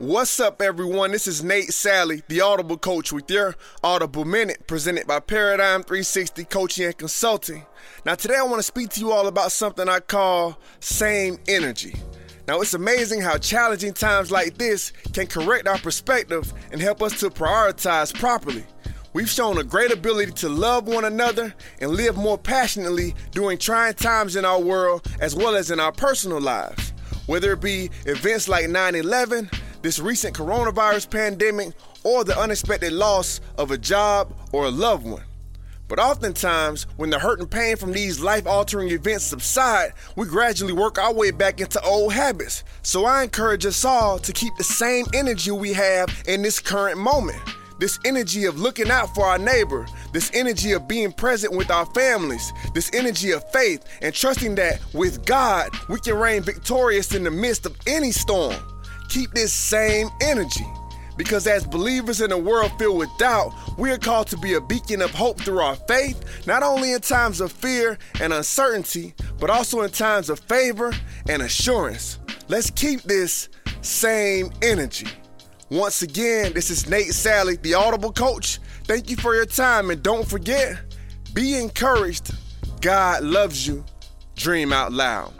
What's up, everyone? This is Nate Salley, the Audible Coach, with your Audible Minute presented by Paradigm 360 Coaching and Consulting. Now, today I want to speak to you all about something I call same energy. Now, it's amazing how challenging times like this can correct our perspective and help us to prioritize properly. We've shown a great ability to love one another and live more passionately during trying times in our world as well as in our personal lives. Whether it be events like 9 11, this recent coronavirus pandemic, or the unexpected loss of a job or a loved one. But oftentimes, when the hurt and pain from these life altering events subside, we gradually work our way back into old habits. So I encourage us all to keep the same energy we have in this current moment. This energy of looking out for our neighbor, this energy of being present with our families, this energy of faith and trusting that with God we can reign victorious in the midst of any storm. Keep this same energy. Because as believers in a world filled with doubt, we are called to be a beacon of hope through our faith, not only in times of fear and uncertainty, but also in times of favor and assurance. Let's keep this same energy. Once again, this is Nate Salley, the Audible Coach. Thank you for your time, and don't forget be encouraged. God loves you. Dream out loud.